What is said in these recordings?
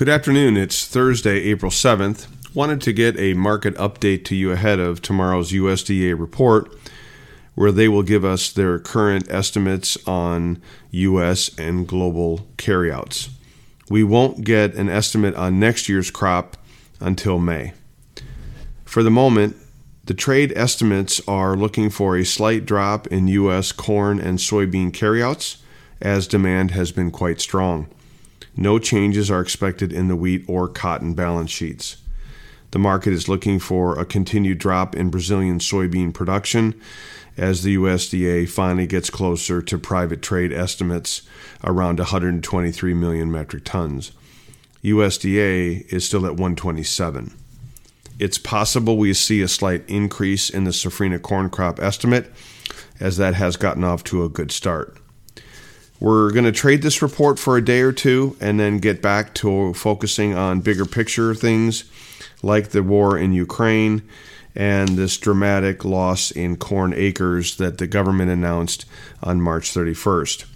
Good afternoon. It's Thursday, April 7th. Wanted to get a market update to you ahead of tomorrow's USDA report, where they will give us their current estimates on U.S. and global carryouts. We won't get an estimate on next year's crop until May. For the moment, the trade estimates are looking for a slight drop in U.S. corn and soybean carryouts as demand has been quite strong. No changes are expected in the wheat or cotton balance sheets. The market is looking for a continued drop in Brazilian soybean production as the USDA finally gets closer to private trade estimates around 123 million metric tons. USDA is still at 127. It's possible we see a slight increase in the safrinha corn crop estimate as that has gotten off to a good start. We're going to trade this report for a day or two and then get back to focusing on bigger picture things like the war in Ukraine and this dramatic loss in corn acres that the government announced on March 31st.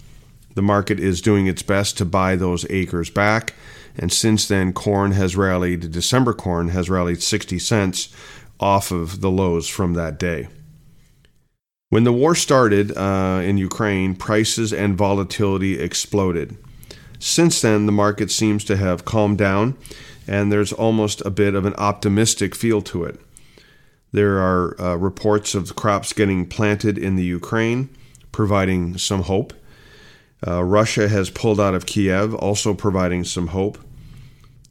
The market is doing its best to buy those acres back, and since then, corn has rallied, December corn has rallied 60 cents off of the lows from that day. When the war started uh, in Ukraine, prices and volatility exploded. Since then, the market seems to have calmed down, and there's almost a bit of an optimistic feel to it. There are uh, reports of crops getting planted in the Ukraine, providing some hope. Uh, Russia has pulled out of Kiev, also providing some hope.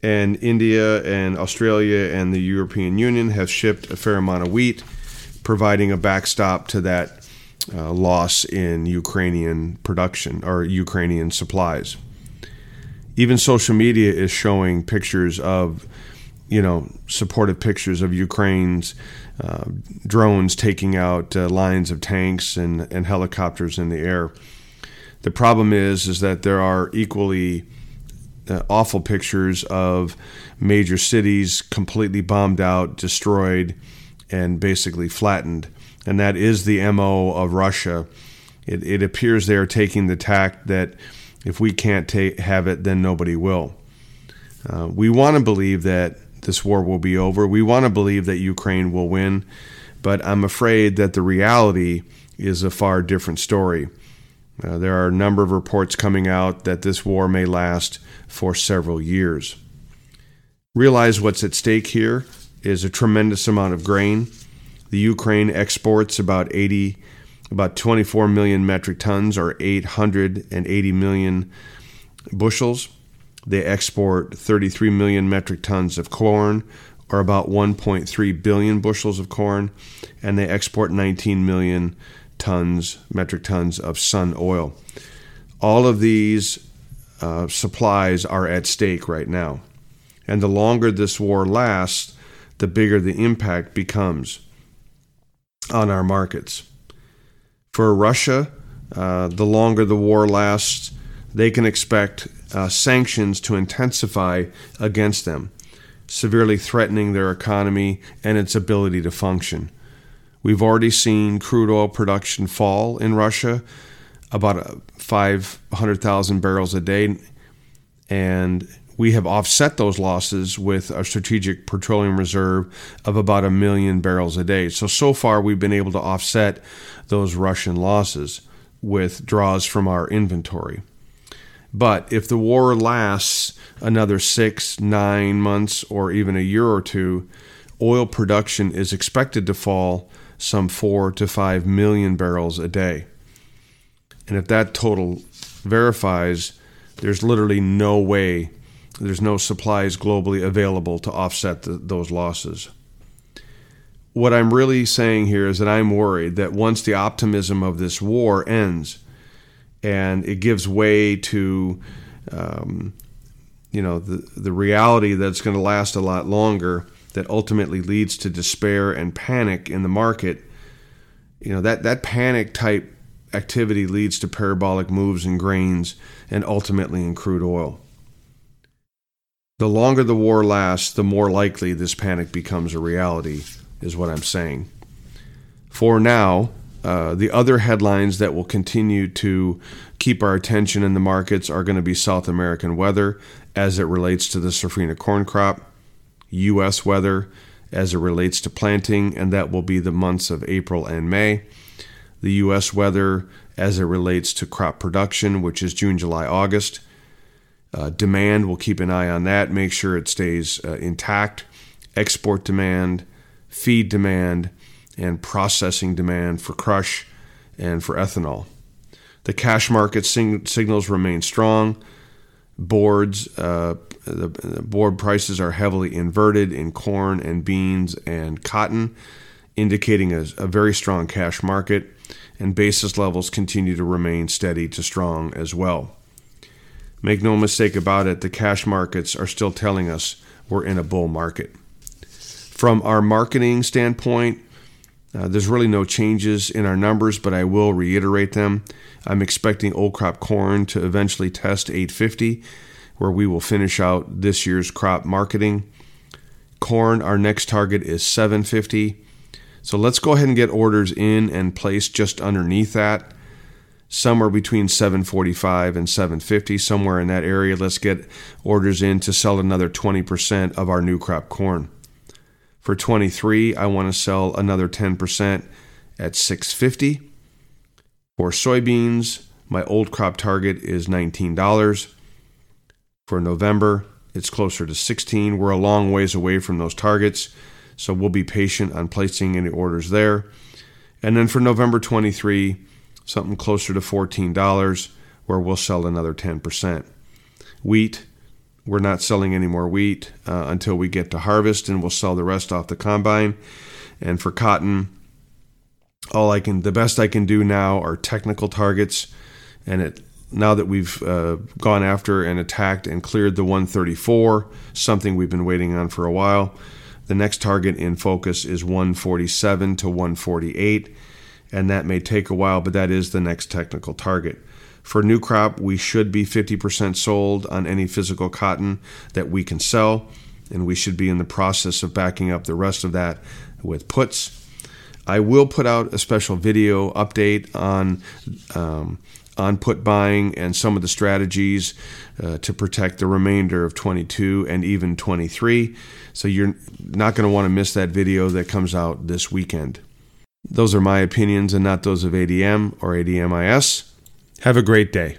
And India and Australia and the European Union have shipped a fair amount of wheat providing a backstop to that uh, loss in Ukrainian production or Ukrainian supplies. Even social media is showing pictures of, you know, supportive pictures of Ukraine's uh, drones taking out uh, lines of tanks and, and helicopters in the air. The problem is, is that there are equally uh, awful pictures of major cities completely bombed out, destroyed, and basically flattened. And that is the MO of Russia. It, it appears they are taking the tact that if we can't have it, then nobody will. Uh, we want to believe that this war will be over. We want to believe that Ukraine will win, but I'm afraid that the reality is a far different story. Uh, there are a number of reports coming out that this war may last for several years. Realize what's at stake here is a tremendous amount of grain. The Ukraine exports about 80 about 24 million metric tons or 880 million bushels. They export 33 million metric tons of corn or about 1.3 billion bushels of corn and they export 19 million tons metric tons of sun oil. All of these uh, supplies are at stake right now. And the longer this war lasts, the bigger the impact becomes on our markets. For Russia, uh, the longer the war lasts, they can expect uh, sanctions to intensify against them, severely threatening their economy and its ability to function. We've already seen crude oil production fall in Russia about 500,000 barrels a day, and we have offset those losses with a strategic petroleum reserve of about a million barrels a day. So, so far, we've been able to offset those Russian losses with draws from our inventory. But if the war lasts another six, nine months, or even a year or two, oil production is expected to fall some four to five million barrels a day. And if that total verifies, there's literally no way there's no supplies globally available to offset the, those losses. What I'm really saying here is that I'm worried that once the optimism of this war ends and it gives way to, um, you know, the, the reality that's going to last a lot longer, that ultimately leads to despair and panic in the market, you know, that, that panic type activity leads to parabolic moves in grains and ultimately in crude oil. The longer the war lasts, the more likely this panic becomes a reality, is what I'm saying. For now, uh, the other headlines that will continue to keep our attention in the markets are going to be South American weather as it relates to the safrinha corn crop, U.S. weather as it relates to planting, and that will be the months of April and May. The U.S. weather as it relates to crop production, which is June, July, August. Uh, demand, we'll keep an eye on that, make sure it stays uh, intact. Export demand, feed demand, and processing demand for crush and for ethanol. The cash market sing- signals remain strong. Boards, uh, the, board prices are heavily inverted in corn and beans and cotton, indicating a, a very strong cash market, and basis levels continue to remain steady to strong as well. Make no mistake about it, the cash markets are still telling us we're in a bull market. From our marketing standpoint, uh, there's really no changes in our numbers, but I will reiterate them. I'm expecting old crop corn to eventually test 850, where we will finish out this year's crop marketing. Corn, our next target is 750. So let's go ahead and get orders in and placed just underneath that. Somewhere between 745 and 750, somewhere in that area. Let's get orders in to sell another 20% of our new crop corn. For 23, I want to sell another 10% at 650. For soybeans, my old crop target is $19. For November, it's closer to 16. We're a long ways away from those targets, so we'll be patient on placing any orders there. And then for November 23, something closer to $14 where we'll sell another 10%. Wheat, we're not selling any more wheat uh, until we get to harvest, and we'll sell the rest off the combine. And for cotton, all I can, the best I can do now are technical targets. And it now that we've uh, gone after and attacked and cleared the 134, something we've been waiting on for a while. The next target in focus is 147 to 148, and that may take a while, but that is the next technical target. For new crop, we should be 50% sold on any physical cotton that we can sell, and we should be in the process of backing up the rest of that with puts. I will put out a special video update on um, on put buying and some of the strategies uh, to protect the remainder of 22 and even 23. So you're not going to want to miss that video that comes out this weekend. Those are my opinions and not those of ADM or ADMIS. Have a great day.